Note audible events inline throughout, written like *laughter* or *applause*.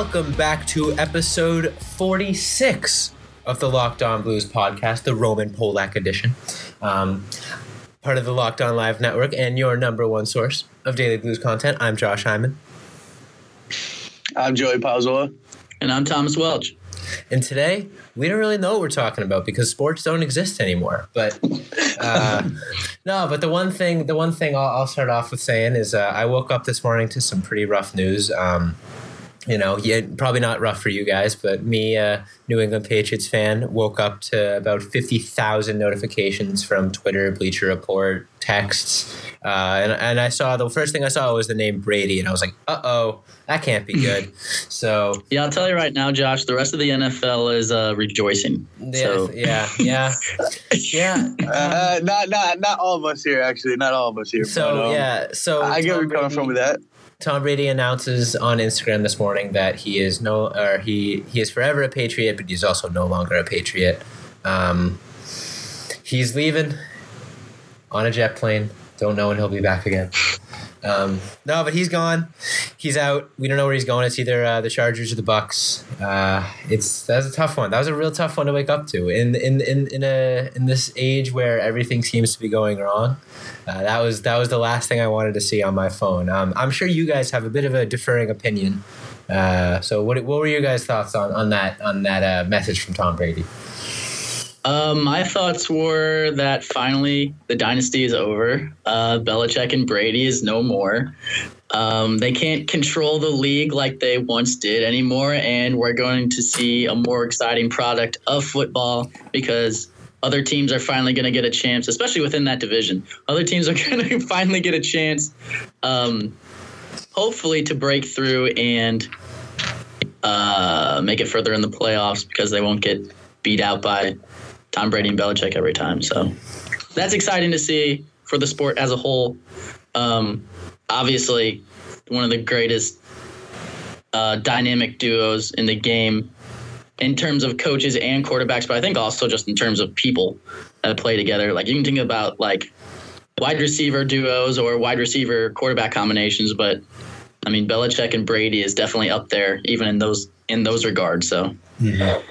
Hello and welcome back to episode 46 of the Locked On Blues podcast, the Roman Polak edition. Um, part of the Locked On Live network and your number one source of daily blues content. I'm Josh Hyman. I'm Joey Pauzola. And I'm Thomas Welch. And today, we don't really know what we're talking about because sports don't exist anymore. But uh, *laughs* no, but the one thing, the one thing I'll, I'll start off with saying is, uh, I woke up this morning to some pretty rough news. Um, you know, yeah, probably not rough for you guys, but me, uh, New England Patriots fan, woke up to about 50,000 notifications from Twitter, Bleacher Report, texts. Uh, and, and I saw the first thing I saw was the name Brady, and I was like, uh oh, that can't be good. *clears throat* so, yeah, I'll tell you right now, Josh, the rest of the NFL is uh, rejoicing. yeah, So, yeah, yeah, *laughs* yeah. Uh, not not not all of us here, actually. Not all of us here. So, but, um, yeah, so I get where you're coming from with that. Tom Brady announces on Instagram this morning that he is no, or he he is forever a Patriot, but he's also no longer a Patriot. Um, he's leaving on a jet plane. Don't know when he'll be back again. Um, no, but he's gone. He's out. We don't know where he's going. It's either uh, the Chargers or the Bucs. Uh, it's that was a tough one. That was a real tough one to wake up to. In in in in a in this age where everything seems to be going wrong, uh, that was that was the last thing I wanted to see on my phone. Um, I'm sure you guys have a bit of a differing opinion. Uh, so what what were your guys' thoughts on on that on that uh, message from Tom Brady? Um, my thoughts were that finally the dynasty is over. Uh, Belichick and Brady is no more. Um, they can't control the league like they once did anymore, and we're going to see a more exciting product of football because other teams are finally going to get a chance, especially within that division. Other teams are *laughs* going to finally get a chance, um, hopefully, to break through and uh, make it further in the playoffs because they won't get beat out by Tom Brady and Belichick every time. So that's exciting to see for the sport as a whole. Um, obviously, one of the greatest uh, dynamic duos in the game in terms of coaches and quarterbacks, but I think also just in terms of people that play together. Like you can think about like wide receiver duos or wide receiver quarterback combinations, but I mean Belichick and Brady is definitely up there, even in those in those regards. So well,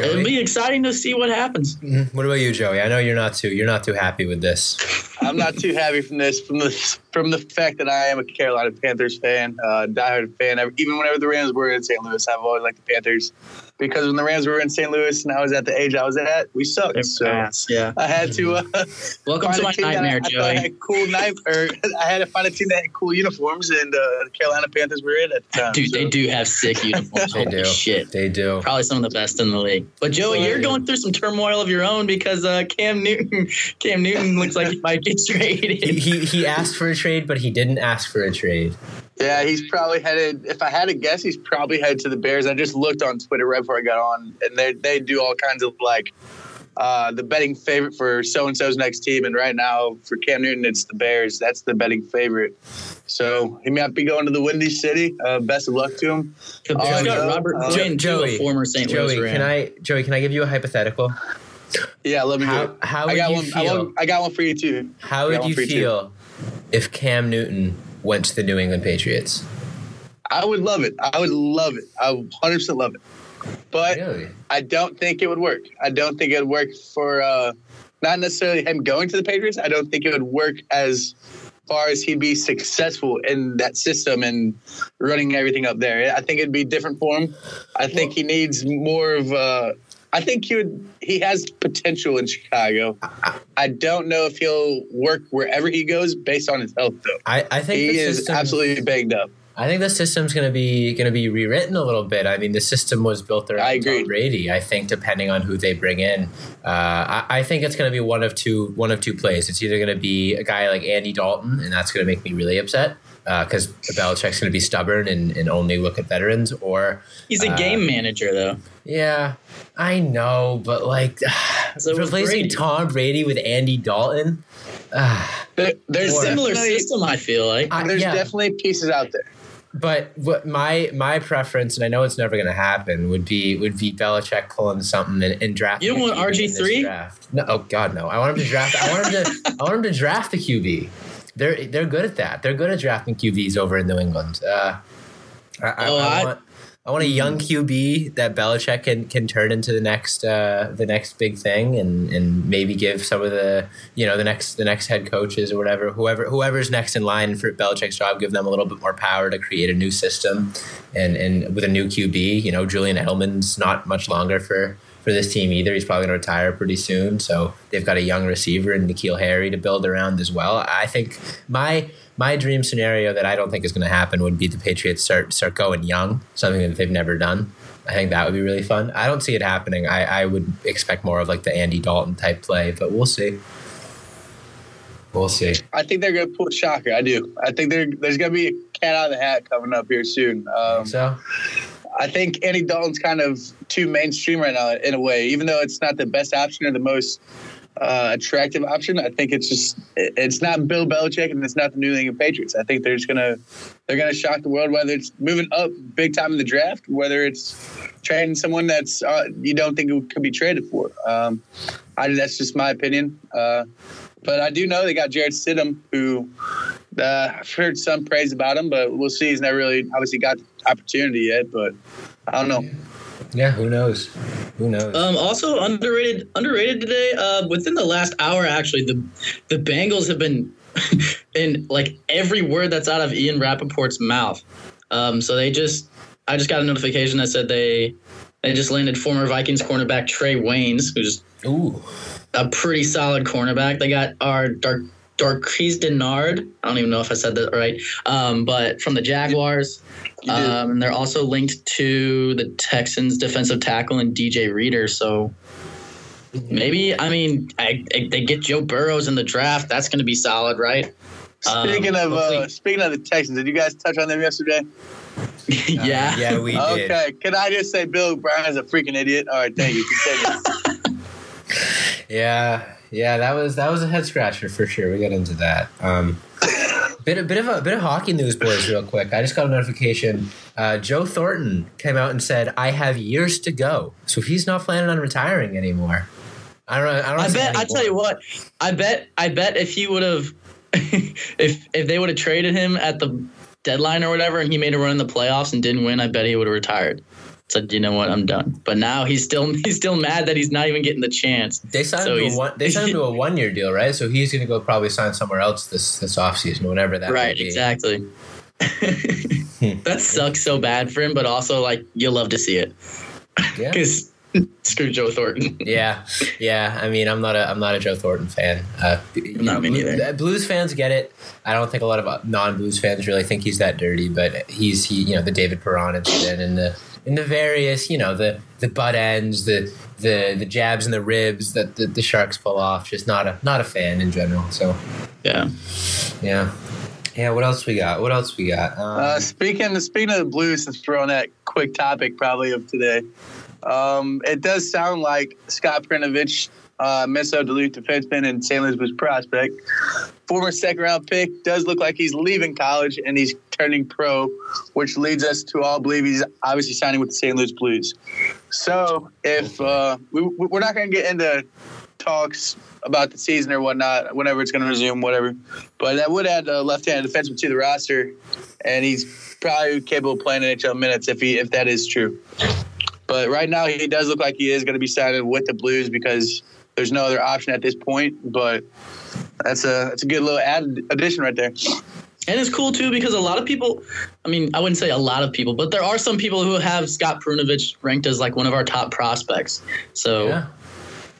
Joey? it'll be exciting to see what happens. Mhm. What about you, Joey? I know you're not too you're not too happy with this. I'm not too happy from this, from the from the fact that I am a Carolina Panthers fan, uh, diehard fan. Even whenever the Rams were in St. Louis, I've always liked the Panthers because when the Rams were in St. Louis and I was at the age I was at, we sucked. They're So fast, yeah. I had to. Uh, *laughs* Welcome to my nightmare, I, I thought Joey. had cool knife, or *laughs* I had to find a team that had cool uniforms, and uh, the Carolina Panthers were in at the time. Dude, so. they do have sick *laughs* uniforms. They Holy do. shit. They do. Probably some of the best in the league. But Joey, So- you're going through some turmoil of your own because uh, Cam Newton, Cam Newton looks like he might get He, traded. he he asked for a trade, but he didn't ask for a trade. Yeah, he's probably headed. If I had to guess, he's probably headed to the Bears. I just looked on Twitter right before I got on, and they they do all kinds of like uh, the betting favorite for so and so's next team. And right now for Cam Newton, it's the Bears. That's the betting favorite. So he might be going to the Windy City. Uh, best of luck to him. The Bears Oh, got. Robert Uh, Quinn, Joey, former St. Louis Joey, Ram. can I Joey, can I give you a hypothetical? Yeah, let me How go. how I would got you one. I, feel? want, I got one for you too. How would you for you, feel if Cam Newton went to the New England Patriots? I would love it. I would love it. I would 100 percent love it. But Really? I don't think it would work. I don't think it would work for uh, not necessarily him going to the Patriots. I don't think it would work as far as he'd be successful in that system and running everything up there. I think it'd be different for him. I think he needs more of. Uh, I think he would. He has potential in Chicago. I don't know if he'll work wherever he goes based on his health, though. I, I think He the is system, absolutely banged up. I think the system's gonna be gonna be rewritten a little bit. I mean, the system was built around I agree. Tom Brady. I think depending on who they bring in, uh, I, I think it's gonna be one of two one of two plays. It's either gonna be a guy like Andy Dalton, and that's gonna make me really upset because Belichick's gonna be stubborn and, and only look at veterans, or He's a uh, game manager, though. yeah, I know, but like *sighs* So replacing Brady. Tom Brady with Andy Dalton. ah, *sighs* There, there's Or- Similar system, I feel like. I- There's yeah. definitely pieces out there. But what my my preference, and I know it's never going to happen, would be would be Belichick pulling something and, and drafting. You don't want QB in this RG3? draft. No, oh God, no. I want him to draft. I want him to. I want him to draft the QB. They're they're good at that. They're good at drafting QBs over in New England. Uh, I, I, Oh, I I- want I want a young QB that Belichick can, can turn into the next uh, the next big thing and, and maybe give some of the you know the next the next head coaches or whatever whoever whoever's next in line for Belichick's job give them a little bit more power to create a new system. And and with a new QB you know Julian Edelman's not much longer for for this team either he's probably going to retire pretty soon so they've got a young receiver and N'Keal Harry to build around as well I think my my dream scenario that I don't think is going to happen would be the Patriots start start going young, something that they've never done. I think that would be really fun. I don't see it happening. I, I would expect more of like the Andy Dalton type play, but we'll see. We'll see. I think they're going to pull a shocker. I do. I think there's going to be a cat out of the hat coming up here soon. Um, So I think Andy Dalton's kind of too mainstream right now in a way, even though it's not the best option or the most uh, attractive option. I think it's just it's not Bill Belichick and it's not the New England Patriots. I think they're just gonna they're gonna shock the world whether it's moving up big time in the draft, whether it's trading someone that's uh, you don't think could be traded for. Um, I that's just my opinion. Uh, but I do know they got Jarrett Stidham, who uh, I've heard some praise about him, but we'll see. He's never really obviously got the opportunity yet. But I don't know. yeah, who knows? Who knows? Um, also underrated underrated today. Uh, within the last hour, actually, the the Bengals have been *laughs* in like every word that's out of Ian Rapoport's mouth. Um, so they just I just got a notification that said they they just landed former Vikings cornerback Trae Waynes, who's Ooh, a pretty solid cornerback. They got our Dark Darqueze Dennard. I don't even know if I said that right. Um, but from the Jaguars. Um, and they're also linked to the Texans defensive tackle and DJ Reader. So maybe, I mean, I, I, they get Joe Burrows in the draft. That's going to be solid, right? Um, Speaking of uh, speaking of the Texans, did you guys touch on them yesterday? *laughs* yeah. Uh, yeah, we did. Okay, can I just say Bill O'Brien is a freaking idiot? All right, thank you. *laughs* Yeah, yeah, that was that was a head scratcher for sure. We got into that. Um, bit a bit of a bit of hockey news, boys, real quick. I just got a notification. Uh, Joe Thornton came out and said, "I have years to go," so he's not planning on retiring anymore. I don't. I don't. I bet. I tell you what. I bet. I bet if he would have, *laughs* if if they would have traded him at the deadline or whatever, and he made a run in the playoffs and didn't win, I bet he would have retired. Said, you know what, I'm done. But now he's still *laughs* he's still mad that he's not even getting the chance. They signed So him to a one. They signed him to a *laughs* one year deal, right? So he's going to go probably sign somewhere else this this offseason, whatever that. right. Exactly. *laughs* that sucks so bad for him, but also like you'll love to see it Yeah. because screw Joe Thornton. Yeah, yeah. I mean, I'm not a I'm not a Joe Thornton fan. Uh, Not me Blue- neither. Blues fans get it. I don't think a lot of non Blues fans really think he's that dirty, but he's he you know the David Perron incident and the and the various you know the the butt ends the the the jabs and the ribs that the, the sharks pull off. Just not a not a fan in general. So Yeah. yeah. Yeah, what else we got? What else we got? Um, Uh, speaking speaking of the Blues, let's throw on that quick topic probably of today. Um, it does sound like Scott Perunovich, uh, Minnesota Duluth defenseman and St. Louis prospect, former second round pick, does look like he's leaving college and he's turning pro, which leads us to all believe he's obviously signing with the St. Louis Blues. So if uh, we, we're not going to get into talks about the season or whatnot, whenever it's going to resume, whatever. But that would add a left-handed defenseman to the roster, and he's probably capable of playing NHL minutes if he if that is true. But right now, he does look like he is going to be signing with the Blues because there's no other option at this point. But that's a that's a good little added addition right there. And it's cool too because a lot of people, I mean, I wouldn't say a lot of people, but there are some people who have Scott Perunovich ranked as like one of our top prospects. So yeah.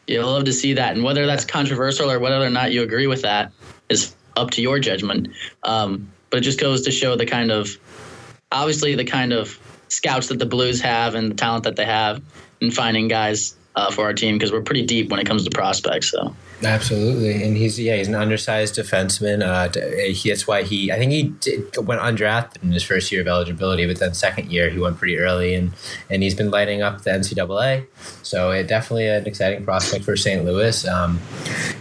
you'll love to see that. And whether that's controversial or whether or not you agree with that is up to your judgment. Um, but it just goes to show the kind of, obviously, the kind of scouts that the Blues have and the talent that they have in finding guys uh, for our team because we're pretty deep when it comes to prospects. So. Absolutely, and he's yeah he's an undersized defenseman. Uh, he, that's why he I think he did, went undrafted in his first year of eligibility, but then second year he went pretty early, and and he's been lighting up the NCAA. So it definitely an exciting prospect for St. Louis. Um,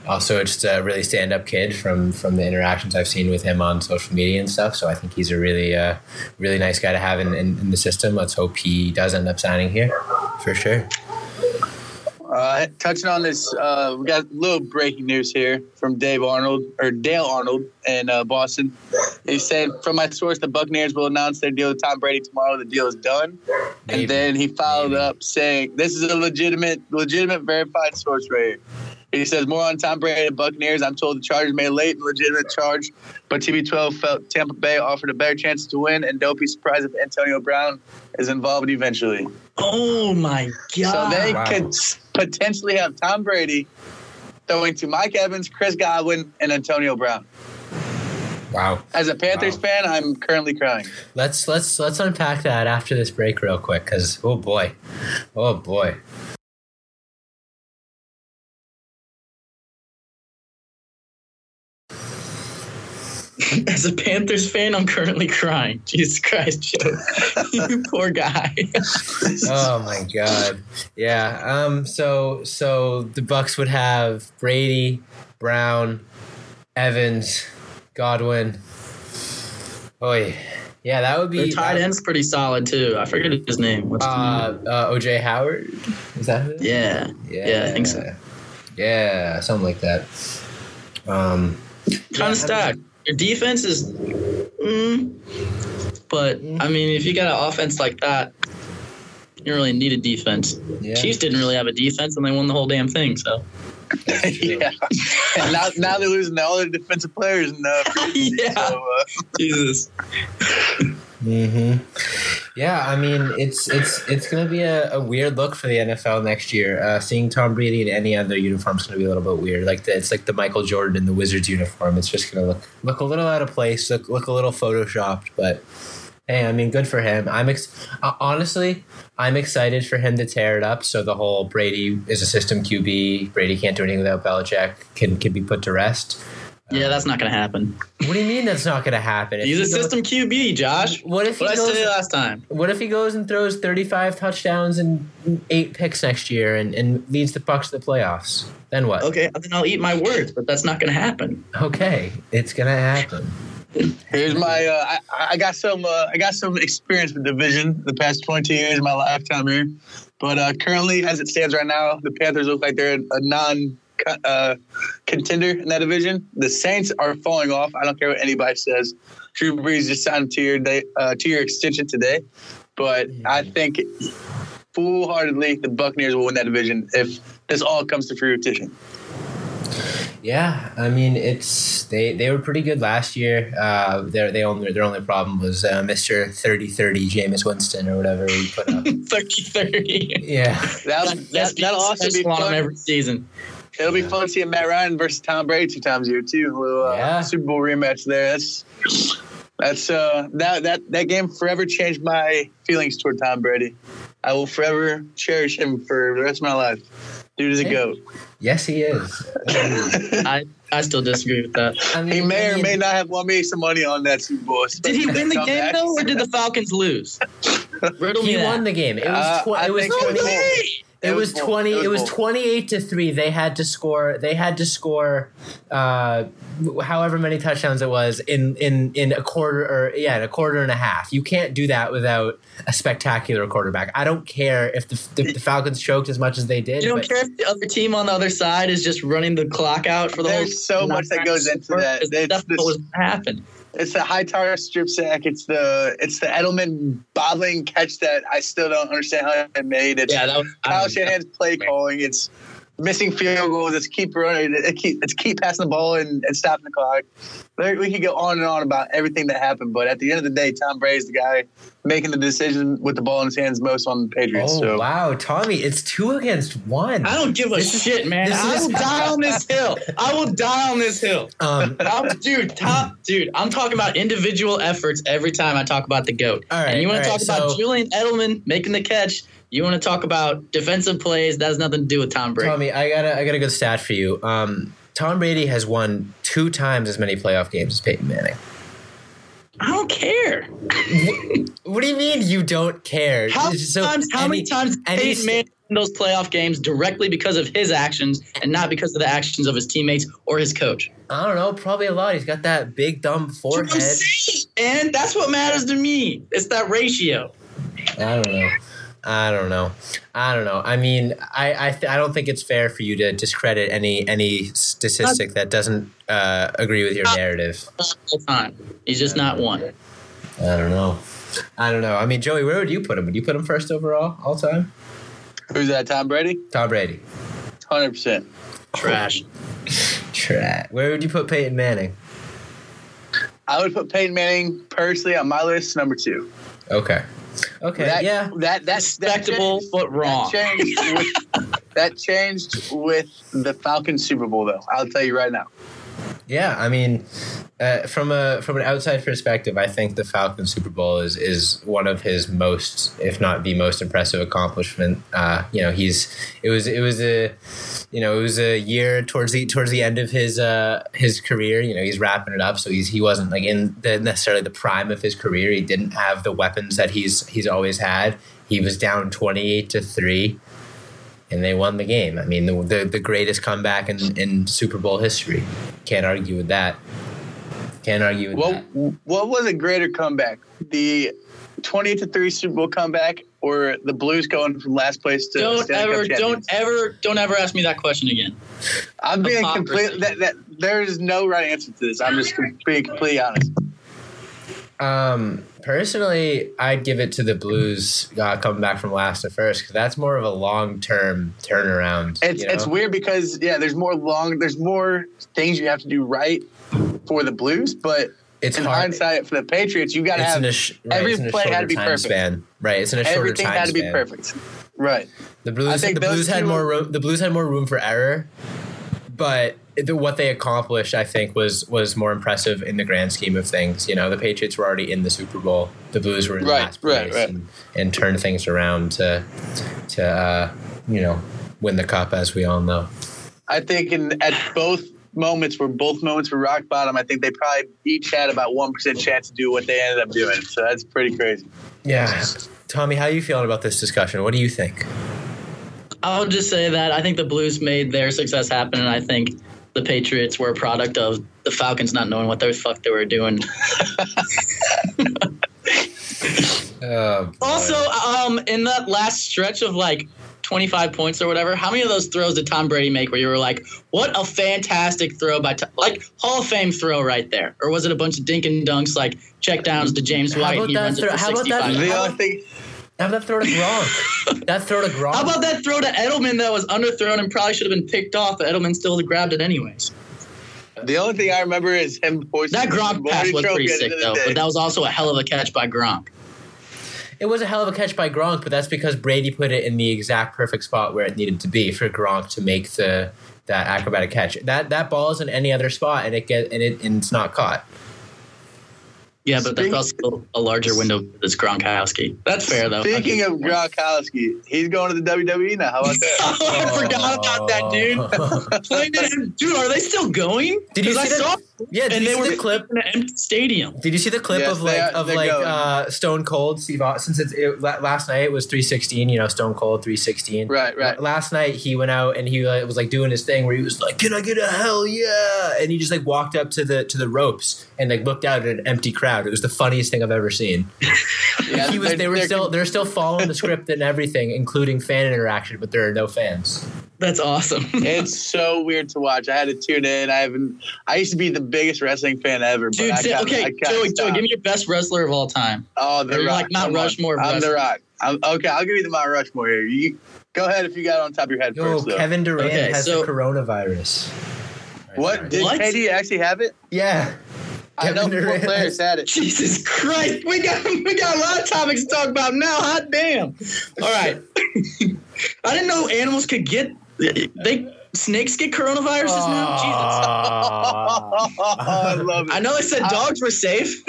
also, just a really stand up kid from from the interactions I've seen with him on social media and stuff. So I think he's a really uh, really nice guy to have in, in, in the system. Let's hope he does end up signing here for sure. Uh, touching on this, uh, we got a little breaking news here from Dave Arnold or Dale Arnold in uh, Boston. He's saying, from my source, the Buccaneers will announce their deal with Tom Brady tomorrow. The deal is done. Maybe. And then he followed Maybe. up saying, "This is a legitimate, legitimate, verified source right here." He says more on Tom Brady and Buccaneers. I'm told the Chargers made a late and legitimate charge, but TB12 felt Tampa Bay offered a better chance to win, and don't be surprised if Antonio Brown is involved eventually. Oh my god! So they Wow. could s- potentially have Tom Brady throwing to Mike Evans, Chris Godwin, and Antonio Brown. Wow. As a Panthers Wow. fan, I'm currently crying. Let's let's let's unpack that after this break real quick, because oh boy, oh boy. *laughs* As a Panthers fan, I'm currently crying. *laughs* Jesus Christ, Joe, *laughs* you poor guy. Oh my god. Yeah. Um. So so the Bucs would have Brady, Brown, Evans, Godwin. Oh yeah. That would Their be tight end's pretty solid too. I forget his name. What's his Uh, name? uh, OJ Howard. Is that it is? Yeah, Yeah, I think so. Yeah, something like that. Um. kind Yeah, of stacked. Your defense is, mm, but I mean, if you got an offense like that, you don't really need a defense. Yeah. Chiefs didn't really have a defense, and they won the whole damn thing. So *laughs* yeah. And now, now they're losing all their defensive players. In the *laughs* yeah, so, uh, *laughs* Jesus. Hmm Yeah, I mean it's it's it's gonna be a, a weird look for the NFL next year. Uh, seeing Tom Brady in any other uniform is gonna be a little bit weird. Like the, it's like the Michael Jordan in the Wizards uniform. It's just gonna look look a little out of place. Look look a little photoshopped. But hey, I mean, good for him. I'm ex- uh, honestly I'm excited for him to tear it up. So the whole Brady is a system QB. Brady can't do anything without Belichick. Can can be put to rest. Yeah, that's not gonna happen. What do you mean that's not gonna happen? If He's a he goes- system QB, Josh. What if he What I goes? said last time. What if he goes and throws 35 touchdowns and eight picks next year and, and leads the Bucs to the playoffs? Then what? Okay, then I'll eat my words, but that's not gonna happen. Okay, it's gonna happen. Here's my. Uh, I, I got some. Uh, I got some experience with division the past 20 years of my lifetime here, but uh, currently, as it stands right now, the Panthers look like they're a non uh, contender in that division. The Saints are falling off. I don't care what anybody says. Drew Brees just signed to your day, uh, two-year extension today, but I think full-heartedly the Buccaneers will win that division if this all comes to fruition. Yeah, I mean it's they, they were pretty good last year. Uh, their they only their only problem was uh, Mister Thirty Thirty Jameis Winston or whatever he put up. *laughs* 30-30. yeah, That'll, that, that'll also be fun. every season. It'll be fun seeing Matt Ryan versus Tom Brady two times a year too. A little uh, Yeah. Super Bowl rematch there. That's that's uh that that that game forever changed my feelings toward Tom Brady. I will forever cherish him for the rest of my life. Dude is a goat. yes he is. *laughs* I, I still disagree with that. I mean, He may I or mean, may not have won me some money on that Super Bowl. Did he *laughs* win the game back. though, or did the Falcons lose? *laughs* Riddle He me that. won the game. It was Uh, tw- I it was think it was twenty. both. It, It was, was twenty. It It was was, twenty-eight to three. They had to score. They had to score, uh, however many touchdowns it was in in in a quarter or yeah, in a quarter and a half. You can't do that without a spectacular quarterback. I don't care if the, if the Falcons choked as much as they did. You don't but- care if the other team on the other side is just running the clock out for the There's whole. There's so much that goes into that. Because It's That's this- what was happened. It's the Hightower strip sack. It's the it's the Edelman bobbling catch that I still don't understand how it made. It's Yeah, that was. Kyle Shanahan's play calling. It's missing field goals. It's keep running. It keep, it's keep passing the ball and, and stopping the clock. We could go on and on about everything that happened, but at the end of the day, Tom Brady's the guy making the decision with the ball in his hands most on the Patriots. Oh so wow, Tommy! It's two against one. I don't give a This is- shit, man. this I is- will die on this hill. I will die on this hill. Um, I'm, dude, top, dude. I'm talking about individual efforts every time I talk about the goat. All right, and you want all to right, talk about so- Julian Edelman making the catch? You want to talk about defensive plays? That has nothing to do with Tom Brady. Tommy, I got a, I got a good stat for you. Um, Tom Brady has won two times as many playoff games as Peyton Manning. I don't care. What do you mean you don't care? How many So times? How many times any Peyton Manning in those playoff games directly because of his actions and not because of the actions of his teammates or his coach? I don't know, probably a lot. He's got that big dumb That's forehead. saying, and that's what matters to me. It's that ratio. I don't know. I don't know. I don't know. I mean, I I, th- I don't think it's fair for you to discredit any any statistic that doesn't uh, agree with your narrative. All time. He's just not one. I don't know. I don't know. I mean, Joey, where would you put him? Would you put him first overall all time? Who's that? Tom Brady? Tom Brady. Hundred percent. Trash. *laughs* Trash. Where would you put Peyton Manning? I would put Peyton Manning personally on my list number two. Okay. Okay. That, yeah. That that's Respectable, but wrong. That changed, with, *laughs* that changed with the Falcons Super Bowl, though. I'll tell you right now. Yeah, I mean, uh, from a from an outside perspective, I think the Falcons Super Bowl is is one of his most, if not the most impressive accomplishment. Uh, you know, he's it was it was a you know it was a year towards the towards the end of his uh, his career. You know, he's wrapping it up, so he's he wasn't like in the necessarily the prime of his career. He didn't have the weapons that he's he's always had. He was down twenty eight to three and they won the game. I mean, the the, the greatest comeback in, in Super Bowl history. Can't argue with that. Can't argue with What that. what was a greater comeback? The twenty to three Super Bowl comeback, or the Blues going from last place to Don't Stanley Cup ever, don't ever, don't ever ask me that question again. I'm being Hypocrisy. complete. That, that there is no right answer to this. I'm just being completely honest. Um, personally, I'd give it to the Blues uh, coming back from last to first because that's more of a long term turnaround. It's you know? it's weird because yeah, there's more long. There's more things you have to do right for the Blues, but It's in hard. hindsight for the Patriots, you got to have sh- right, every play had to be perfect. Span. Right, it's in a shorter everything time had to be span. perfect. Right. The Blues, the Blues had more room. The Blues had more room for error, but the, what they accomplished, I think, was was more impressive in the grand scheme of things. You know, the Patriots were already in the Super Bowl. The Blues were in Right, last place right, right. And, and turned things around to to uh, you know win the cup, as we all know. I think in at both moments where both moments were rock bottom, I think they probably each had about one percent chance to do what they ended up doing. So that's pretty crazy. Yeah, Tommy, how are you feeling about this discussion? What do you think? I'll just say that I think the Blues made their success happen, and I think the Patriots were a product of the Falcons not knowing what the fuck they were doing. Oh. Also, um, in that last stretch of like 25 points or whatever, how many of those throws did Tom Brady make where you were like, what a fantastic throw by, Tom, like Hall of Fame throw right there? Or was it a bunch of dink and dunks like check downs to James How White? about he that runs it throw- for how about that- 65 The only thing, How about that throw to Gronk? *laughs* that throw to Gronk. How about that throw to Edelman that was underthrown and probably should have been picked off, but Edelman still grabbed it anyways? the only thing I remember is him hoisting That the Gronk pass was pretty sick though, day. but that was also a hell of a catch by Gronk. It was a hell of a catch by Gronk, but that's because Brady put it in the exact perfect spot where it needed to be for Gronk to make the that acrobatic catch. That that ball is in any other spot and it get and it and it's not caught. Yeah, but that's also a larger window that's Gronkowski. That's fair though. Speaking of Gronkowski, he's going to the WWE now. How about that? *laughs* I forgot about that, dude. *laughs* Playing in- dude, are they still going? Did you 'Cause see I that- saw yeah, did and you they see were the clip? in an empty stadium. Did you see the clip Yes, of like are- of they're like going. uh, Stone Cold Steve Austin? Since it, last night it was three sixteen, you know, Stone Cold three sixteen. Right, right. Last night he went out and he uh, was like doing his thing where he was like, "Can I get a hell yeah?" And he just like walked up to the to the ropes and like looked out at an empty crowd. It was the funniest thing I've ever seen. *laughs* Yeah, he was. they're- They were they're- still. They're still following the script and everything, including fan interaction, but there are no fans. That's awesome. *laughs* It's so weird to watch. I had to tune in. I haven't. I used to be the biggest wrestling fan ever. But Dude, I say- kinda- okay, I Joey, Joey, give me your best wrestler of all time. Oh, the Or Rock. like Mount Come on. Rushmore of I'm the. Rock. I'm, okay, I'll give you the Mount Rushmore here. You go ahead if you got it on top of your head Yo, first. Though. Kevin Durant Okay, has so- the coronavirus. what did What? KD actually have it? Yeah. I know Kevin four Durant players had it. Jesus Christ, we got we got a lot of topics to talk about now. Hot damn! All right, *laughs* I didn't know animals could get they snakes get coronaviruses now. Jesus, *laughs* I love it. I know they said dogs were safe.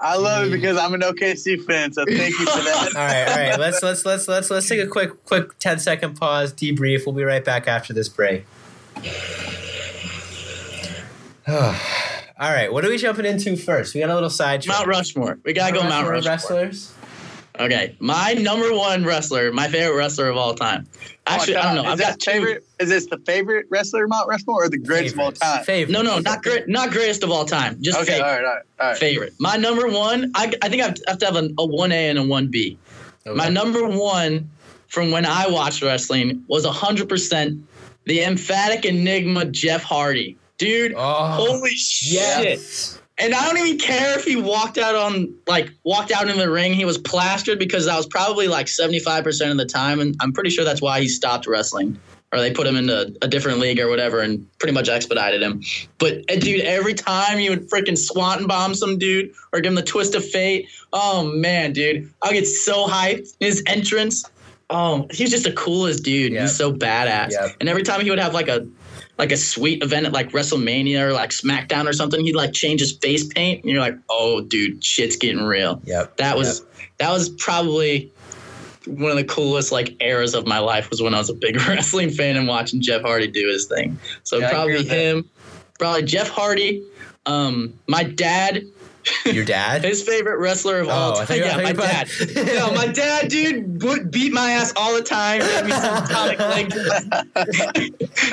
I love it because I'm an OKC fan. So thank you for that. *laughs* All right, all right. Let's let's let's let's let's take a quick quick 10 second pause, debrief. We'll be right back after this break. *sighs* all right, what are we jumping into first? We got a little side Mount Rushmore. We gotta go Mount Rushmore. wrestlers. Okay, my number one wrestler, my favorite wrestler of all time. Actually, Oh, I don't know. Is I've this got two. favorite? Is this the favorite wrestler Mount Rushmore or the greatest of all time? Favorite. No, no, not great, not greatest of all time. Just Okay, favorite. all right, all right, all right. favorite. My number one, I, I think I have to have a, a 1A and a 1B. My number one from when I watched wrestling was 100% the emphatic enigma Jeff Hardy. Dude, Oh, holy shit. yes. And I don't even care if he walked out on like walked out in the ring. He was plastered because that was probably like 75% of the time. And I'm pretty sure that's why he stopped wrestling. Or they put him into a different league or whatever and pretty much expedited him. But uh, dude, every time he would freaking swanton bomb some dude or give him the twist of fate. Oh man, dude. I get so hyped. His entrance. Oh, he's just the coolest dude. Yep. He's so badass. Yep. And every time he would have like a like a sweet event at like WrestleMania or like SmackDown or something, he'd like change his face paint, and you're like, oh, dude, shit's getting real. Yep. That was that was probably one of the coolest like eras of my life was when I was a big *laughs* wrestling fan and watching Jeff Hardy do his thing. So Yeah, probably with that. him, probably Jeff Hardy. Um, my dad, Your dad? his favorite wrestler of all Oh, I time. thought Yeah, my dad. were- *laughs* no, my dad, dude, would beat my ass all the time. Gave me some atomic leg.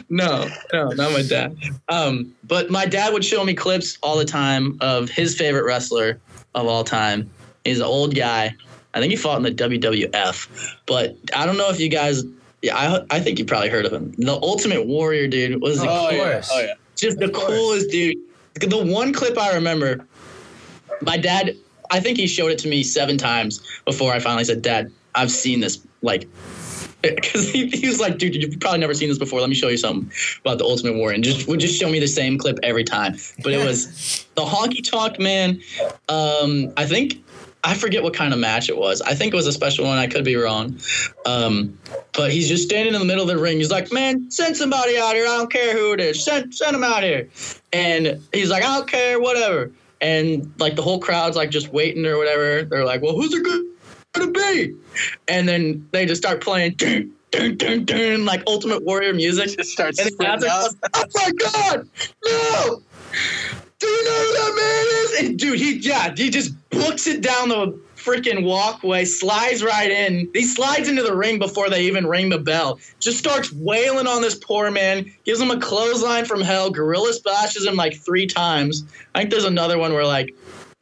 *laughs* no, no, not my dad. Um, but my dad would show me clips all the time of his favorite wrestler of all time. He's an old guy. I think he fought in the WWF, but I don't know if you guys. Yeah, I, I think you probably heard of him. The Ultimate Warrior, dude, was the Oh, yeah. course. Oh, yeah. just the course. coolest dude. The one clip I remember, my dad, I think he showed it to me seven times before I finally said, Dad, I've seen this. Like, *laughs* because he, he was like, dude, you've probably never seen this before. Let me show you something about the Ultimate Warrior. And just would just show me the same clip every time. But it was the honky tonk man. Um, I think I forget what kind of match it was. I think it was a special one. I could be wrong. Um, but he's just standing in the middle of the ring. He's like, "Man, send somebody out here. I don't care who it is. Send send him out here." And he's like, "I don't care, whatever." And like the whole crowd's like just waiting or whatever. They're like, "Well, who's it good gonna be?" And then they just start playing dun, dun, dun, dun, like Ultimate Warrior music. Just starts And the crowd's out. like, "Oh my god, no!" Do you know who that man is? And dude, he yeah, he just books it down the freaking walkway, slides right in. He slides into the ring before they even ring the bell. Just starts wailing on this poor man, gives him a clothesline from hell, gorilla splashes him like three times. I think there's another one where like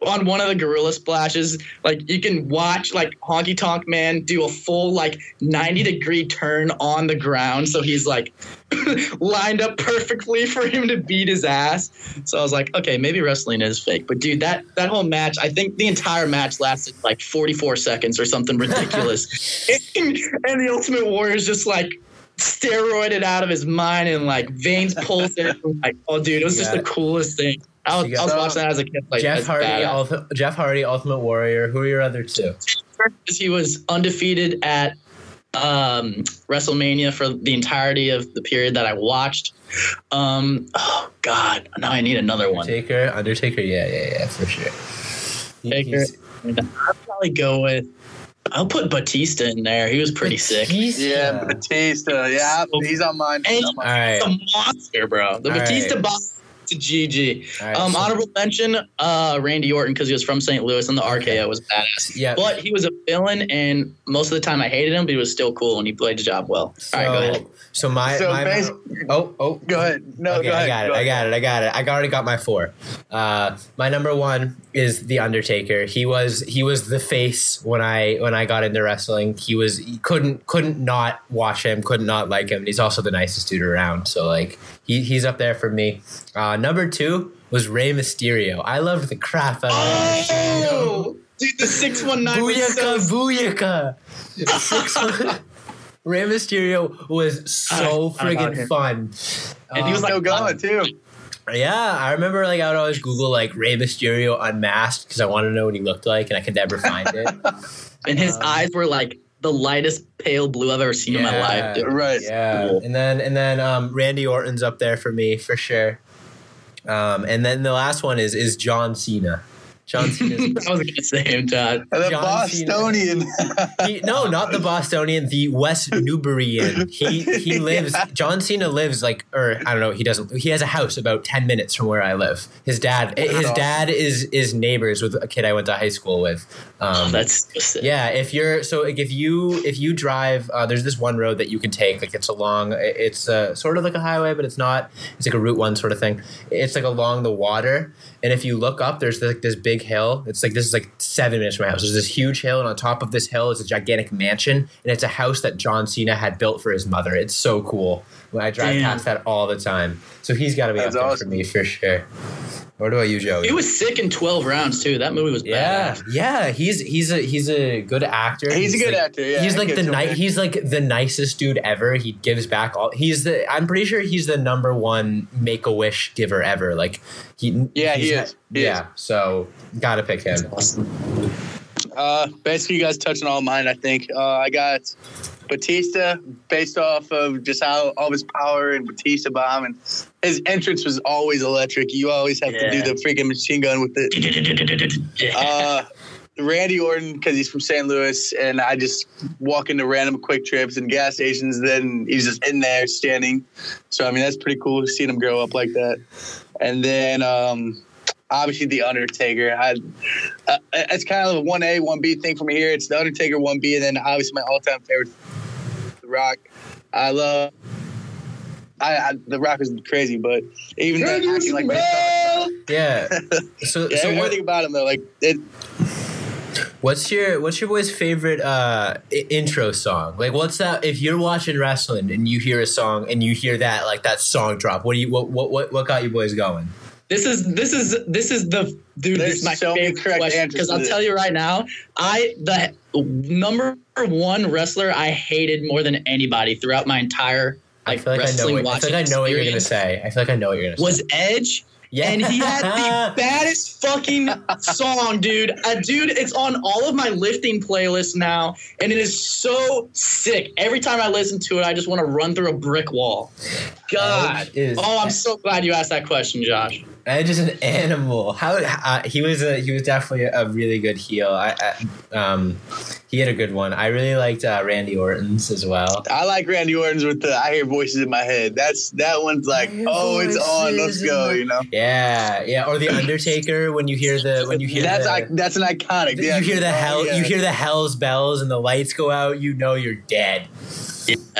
on one of the gorilla splashes, like you can watch like Honky Tonk Man do a full like 90 degree turn on the ground. So he's like *laughs* lined up perfectly for him to beat his ass. So I was like, okay, maybe wrestling is fake. But dude, that that whole match, I think the entire match lasted like 44 seconds or something ridiculous. *laughs* *laughs* and, the Ultimate Warrior is just like steroided out of his mind and like veins pulsing. like, oh dude, it was just the coolest thing. I was, You I was watching that as a kid. Like, Jeff Hardy, badass. Ulti- Jeff Hardy, Ultimate Warrior. Who are your other two? he was undefeated at um, WrestleMania for the entirety of the period that I watched. Um, oh God, now I need another one. Undertaker, Undertaker. Yeah, yeah, yeah, for sure. He- I'll probably go with. I'll put Batista in there. He was pretty sick. Yeah, Batista. Yeah, he's on mine. He's on mine. right. The monster, bro. The All Batista right. boss to GG. All right, Um, so- honorable mention, uh, Randy Orton because he was from St. Louis and the RKO was badass. Yeah. But he was a villain, and most of the time I hated him, but he was still cool and he played the job well. So, All right, go ahead. so my, So my bas- oh oh Go ahead. No, okay, go ahead. I got it. Go I ahead. got it. I got it. I already got my four. Uh, my number one is the Undertaker. He was he was the face when I when I got into wrestling. He was he couldn't couldn't not watch him. Couldn't not like him. And he's also the nicest dude around. So like he he's up there for me. Uh, number two was Rey Mysterio. I loved the crap out of Rey Mysterio. Oh, dude, the six one nine was so Booyaka, booyaka. Six one. Rey Mysterio was so I- I friggin' fun. And he was Uh, Still going too. yeah, I remember like I would always Google like Rey Mysterio unmasked because I wanted to know what he looked like and I could never find it. *laughs* and his Um, eyes were like the lightest pale blue I've ever seen in my life. Dude. Right. yeah, Cool. and then and then um, Randy Orton's up there for me for sure. Um, and then the last one is is John Cena. John *laughs* Cena. I was gonna say him, Todd. And the John Bostonian. he, no, not the Bostonian, the West Newburyan. He he *laughs* lives. John Cena lives like, or I don't know. He doesn't. He has a house about ten minutes from where I live. His dad. His dad is is neighbors with a kid I went to high school with. Um, Oh, that's sick. yeah. If you're so like if you if you drive, uh, there's this one road that you can take. Like it's along. It's uh, sort of like a highway, but it's not. It's like a Route One sort of thing. It's like along the water, and if you look up, there's like this big big hill. It's like this is like seven minutes from my house. There's this huge hill, and on top of this hill is a gigantic mansion, and it's a house that John Cena had built for his mother. It's so cool. When I drive Damn. past that all the time, so he's got to be That's up there awesome. for me for sure. What about you, Joey? He was sick in 12 rounds too. That movie was bad. yeah, badass. yeah. He's he's a he's a good actor. He's a good like, actor. Yeah, he's like the it ni- he's like the nicest dude ever. He gives back all. He's the. I'm pretty sure he's the number one Make a Wish giver ever. Like he. Yeah, he is. He yeah. So gotta pick him. Awesome. Uh, basically, you guys touching all mine. I think uh, I got Batista based off of just how all of his power and Batista bomb and his entrance was always electric. You always have to do the freaking machine gun with it. Yeah. *laughs* Uh, Randy Orton because he's from St. Louis, and I just walk into random QuikTrips and gas stations. Then he's just in there standing. So I mean, that's pretty cool seeing him grow up like that. And then um, obviously the Undertaker. I, uh, it's kind of a one A, one B thing for me here. It's the Undertaker, one B, and then obviously my all time favorite, Rock. I love. I, I the Rock is crazy, but even that acting like Yeah. *laughs* So yeah, so what, everything about him though, like it, what's your what's your boy's favorite uh i- intro song? Like what's that? If you're watching wrestling and you hear a song and you hear that like that song drop, what do you what what what, what got you boys going? This is this is this is the dude. There's this is my so favorite correct question because I'll tell you right now, I the number one wrestler I hated more than anybody throughout my entire I like feel like I know. wrestling What, I feel like I know what you're gonna say. I feel like I know what you're gonna say. was Edge. Yeah. And he had the *laughs* baddest fucking song, dude. Uh, dude, it's on all of my lifting playlists now, and it is so sick. Every time I listen to it, I just want to run through a brick wall. God. Edge is- Oh, I'm so glad you asked that question, Josh. Edge is an animal. How uh, he was a he was definitely a really good heel. I, I um he had a good one. I really liked uh, Randy Orton's as well. I like Randy Orton's with the I hear voices in my head. That's that one's like, oh, it's on, let's go, you know. Yeah, yeah. Or the *clears throat* Undertaker when you hear the when you hear that's the, like that's an iconic. you yeah. hear the Oh, hell yeah. you hear the hell's bells and the lights go out. You know you're dead.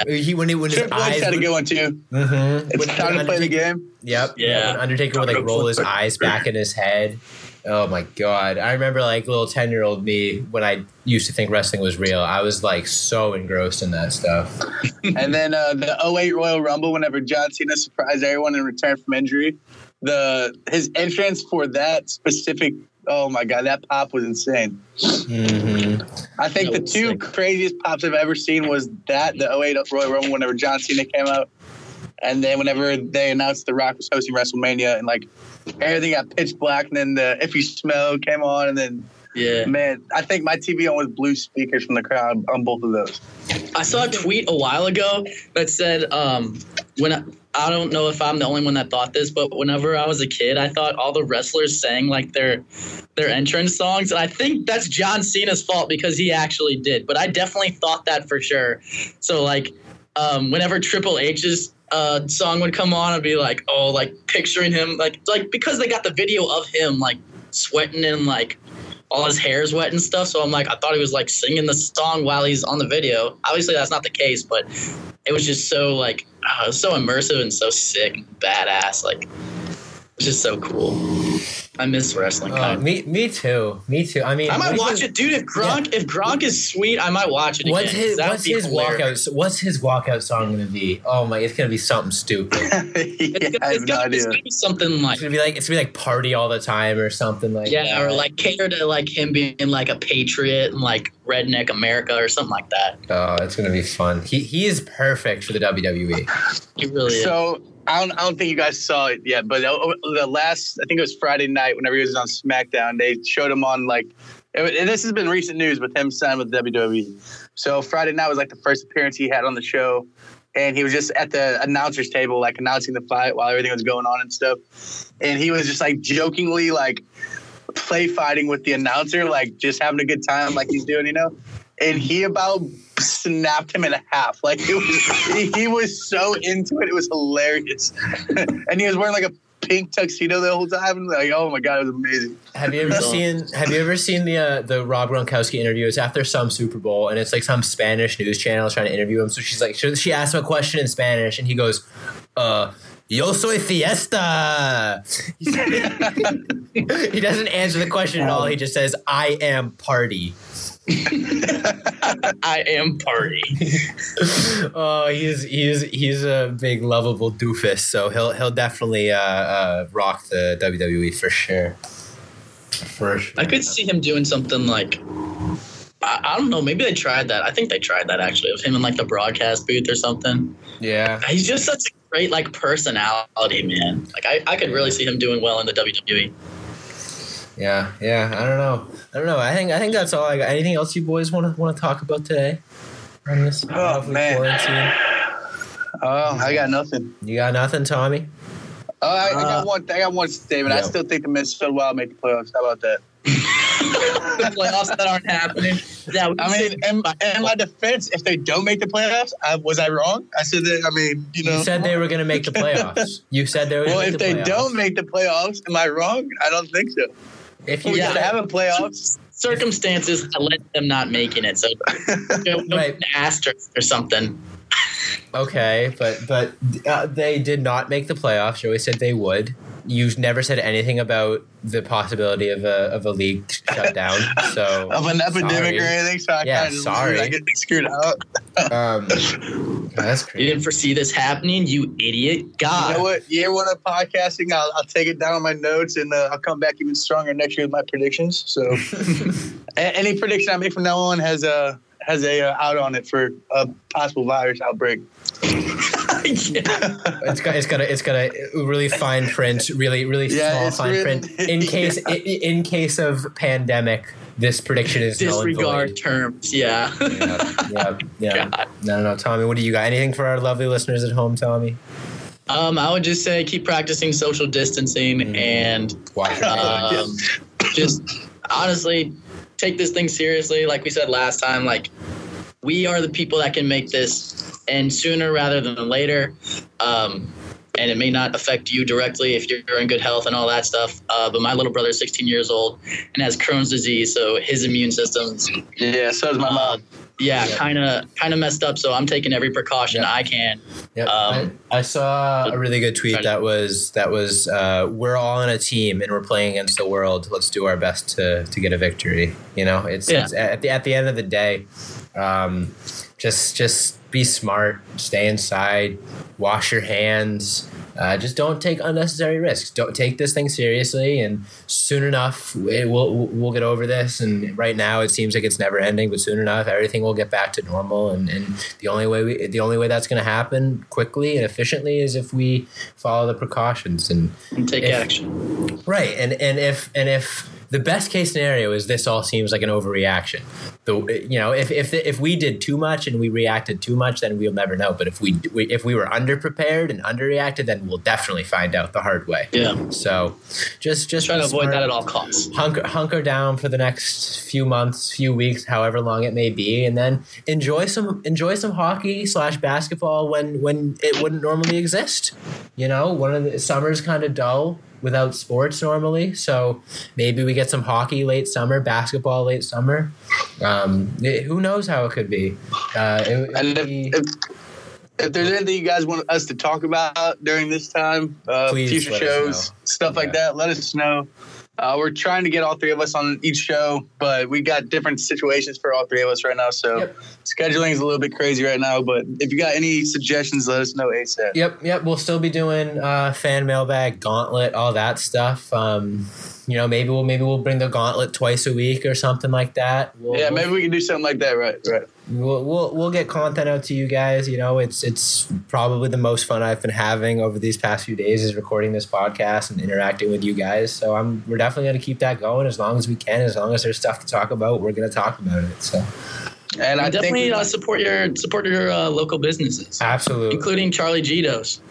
He when he when his Triple H eyes had a good one too. Mhm. It's When- time when to play the game. Yep. Yeah. When Undertaker would like roll his eyes back in his head. Oh my god! I remember like little ten year old me when I used to think wrestling was real. I was like so engrossed in that stuff. *laughs* and then uh, the 08 Royal Rumble, whenever John Cena surprised everyone in return from injury, the his entrance for that specific. Oh my god, that pop was insane. hmm I think the two sick. craziest pops I've ever seen was that the 08 Royal Rumble whenever John Cena came out, and then whenever they announced The Rock was hosting WrestleMania and like everything got pitch black, and then the If You Smell came on, and then Yeah. man, I think my TV on with blue speakers from the crowd on both of those. I saw a tweet a while ago that said, um, when I, I don't know if I'm the only one that thought this, but whenever I was a kid, I thought all the wrestlers sang like their their entrance songs, and I think that's John Cena's fault because he actually did. But I definitely thought that for sure. So like, um, whenever Triple H's uh, song would come on, I'd be like, oh, like picturing him, like like because they got the video of him like sweating and like all his hair's wet and stuff. So I'm like, I thought he was like singing the song while he's on the video. Obviously, that's not the case, but it was just so like, uh, so immersive and so sick, and badass. Like, it's just so cool. I miss wrestling. Oh, kind of. me, me too. Me too. I mean, I might watch his- it, dude. If Gronk, if Gronk is sweet, I might watch it again. What's his 'cause that What's his walkout? What's his walkout song gonna be? Oh my! It's gonna be something stupid. *laughs* It's, gonna, I it's, have no gonna, idea. gonna be something like It's gonna be like it's gonna be like party all the time or something like yeah, that. or like cater to like him being like a patriot and like redneck America or something like that. oh, it's gonna be fun. He he is perfect for the. WWE. He really is. So I don't, I don't think you guys saw it yet, but uh, the the last I think it was Friday night whenever he was on SmackDown, they showed him on like, and this has been recent news with him signing with WWE. So Friday night was like the first appearance he had on the show, and he was just at the announcers table like announcing the fight while everything was going on and stuff, and he was just like jokingly like play fighting with the announcer, like just having a good time like he's doing, you know. And he about *laughs* snapped him in half. Like it was, he, *laughs* he was so into it. It was hilarious. *laughs* and he was wearing like a pink tuxedo the whole time. And like, oh my god, it was amazing. Have you ever seen Have you ever seen the uh, the Rob Gronkowski interview? It's after some Super Bowl, and it's like some Spanish news channel is trying to interview him. So she's like, she, she asked him a question in Spanish, and he goes, "Uh, Yo soy fiesta. he doesn't answer the question at all. He just says, I am party. *laughs* I am party. *laughs* oh, he's he's he's a big lovable doofus, so he'll he'll definitely uh, uh, rock the WWE for sure. For sure. I could see him doing something like I, I don't know. Maybe they tried that. I think they tried that actually of him in like the broadcast booth or something. Yeah. He's just such a great like personality, man. Like I, I could really see him doing well in the WWE. Yeah, yeah. I don't know. I don't know. I think I think that's all I got. Anything else you boys want to want to talk about today? On this Oh, man. quarantine? Oh, I got nothing. You got nothing, Tommy? Oh, I, I Uh, got one. I got one statement. I still think the Minnesota Wild make the playoffs. How about that? *laughs* the playoffs that aren't happening. Yeah, I mean, in, in my defense, if they don't make the playoffs, I, was I wrong? I said that. I mean, you know. You said they were going to make the *laughs* playoffs. You said they were. Gonna well, make if the they playoffs. don't make the playoffs, am I wrong? I don't think so. If you Yeah. have a playoffs. circumstances that led them not making it. So *laughs* you know, Right. an asterisk or something. Okay, but but uh, they did not make the playoffs. You always said they would. You've never said anything about the possibility of a of a league shutdown. So *laughs* Of an epidemic Sorry. or anything, so I Yeah, sorry. I get screwed out. *laughs* um, that's You didn't foresee this happening, you idiot. God. You know what? Year one of podcasting, I'll, I'll take it down on my notes and uh, I'll come back even stronger next year with my predictions. So, *laughs* any prediction I make from now on has a has a uh, out on it for a possible virus outbreak. Yeah. *laughs* It's got it's gonna it's gonna really fine print, really really Yeah, small fine really- print. In *laughs* case i- in case of pandemic, this prediction is Disregard void. terms. Yeah. Yeah, yeah, *laughs* yeah. God. No, no, Tommy. What do you got? Anything for our lovely listeners at home, Tommy? Um, I would just say keep practicing social distancing Mm. and Watch your um, just honestly take this thing seriously. Like we said last time, like we are the people that can make this end sooner rather than later. Um, and it may not affect you directly if you're in good health and all that stuff. Uh, but my little brother is 16 years old and has Crohn's disease, so his immune system's Yeah, so is my mom. Yeah, Yeah. kind of kind of messed up. So I'm taking every precaution Yeah. I can. Yep. Um, I, I saw a really good tweet that was that was uh, we're all on a team and we're playing against the world. Let's do our best to to get a victory. You know, it's, Yeah. it's at the at the end of the day, um, just just be smart, stay inside, wash your hands. Uh, just don't take unnecessary risks. Don't take this thing seriously, and soon enough it will we'll get over this. And right now it seems like it's never ending, but soon enough everything will get back to normal. And, and the only way we the only way that's going to happen quickly and efficiently is if we follow the precautions and And take If- action. Right, and and if and if the best case scenario is this all seems like an overreaction, the you know if if if we did too much and we reacted too much, then we'll never know. But if we, we if we were underprepared and underreacted, then we'll definitely find out the hard way. Yeah. So, just just Try to avoid that at all costs. Hunker, hunker down for the next few months, few weeks, however long it may be, and then enjoy some enjoy some hockey slash basketball when when it wouldn't normally exist. You know, one of the summer's kind of dull without sports normally, so maybe we get some hockey late summer, basketball late summer. Um, it- who knows how it could be? Uh, it, And if, if, if there's anything you guys want us to talk about during this time, uh, future shows, stuff like that, let us know. Uh, we're trying to get all three of us on each show, but we got different situations for all three of us right now. So Yep. scheduling is a little bit crazy right now. But if you got any suggestions, let us know ASAP. Yep, yep. We'll still be doing uh, fan mailbag, gauntlet, all that stuff. Um, you know, maybe we'll maybe we'll bring the gauntlet twice a week or something like that. We'll, Yeah, maybe we can do something like that. Right, right. We'll, we'll we'll get content out to you guys. You know, it's it's probably the most fun I've been having over these past few days is recording this podcast and interacting with you guys. So I'm we're definitely going to keep that going as long as we can. As long as there's stuff to talk about, we're going to talk about it. So And I definitely think uh, support your support your uh, local businesses, absolutely, including Charlie Gitto's.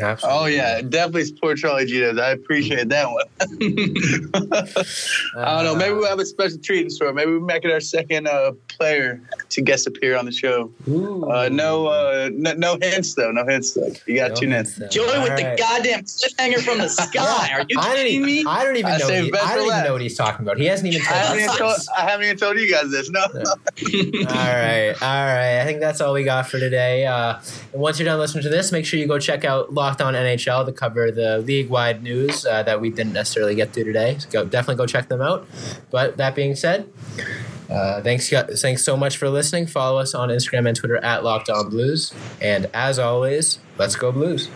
absolutely. Oh yeah, definitely support Charlie Gittos. I appreciate that one. *laughs* I don't know. Maybe we'll have a special treat in store. Maybe we make it our second uh, player to guest appear on the show. Ooh. Uh, no, uh, no, no hints though. No hints though. You got No to tune in. hints, though. Joey All with right. the goddamn cliffhanger from the *laughs* sky. Are you I don't, kidding even, me? I don't even I know. He, I don't even know what he's talking about. He hasn't even I told haven't, even told, I haven't even told you guys this. No. all right, all right. I think that's all we got for today. Uh, and once you're done listening to this, make sure you go check out Locked On NHL to cover the league-wide news uh, that we didn't necessarily get to today. So go, definitely go check them out. But that being said, uh, thanks, thanks so much for listening. Follow us on Instagram and Twitter at Locked On Blues. And as always, let's go Blues.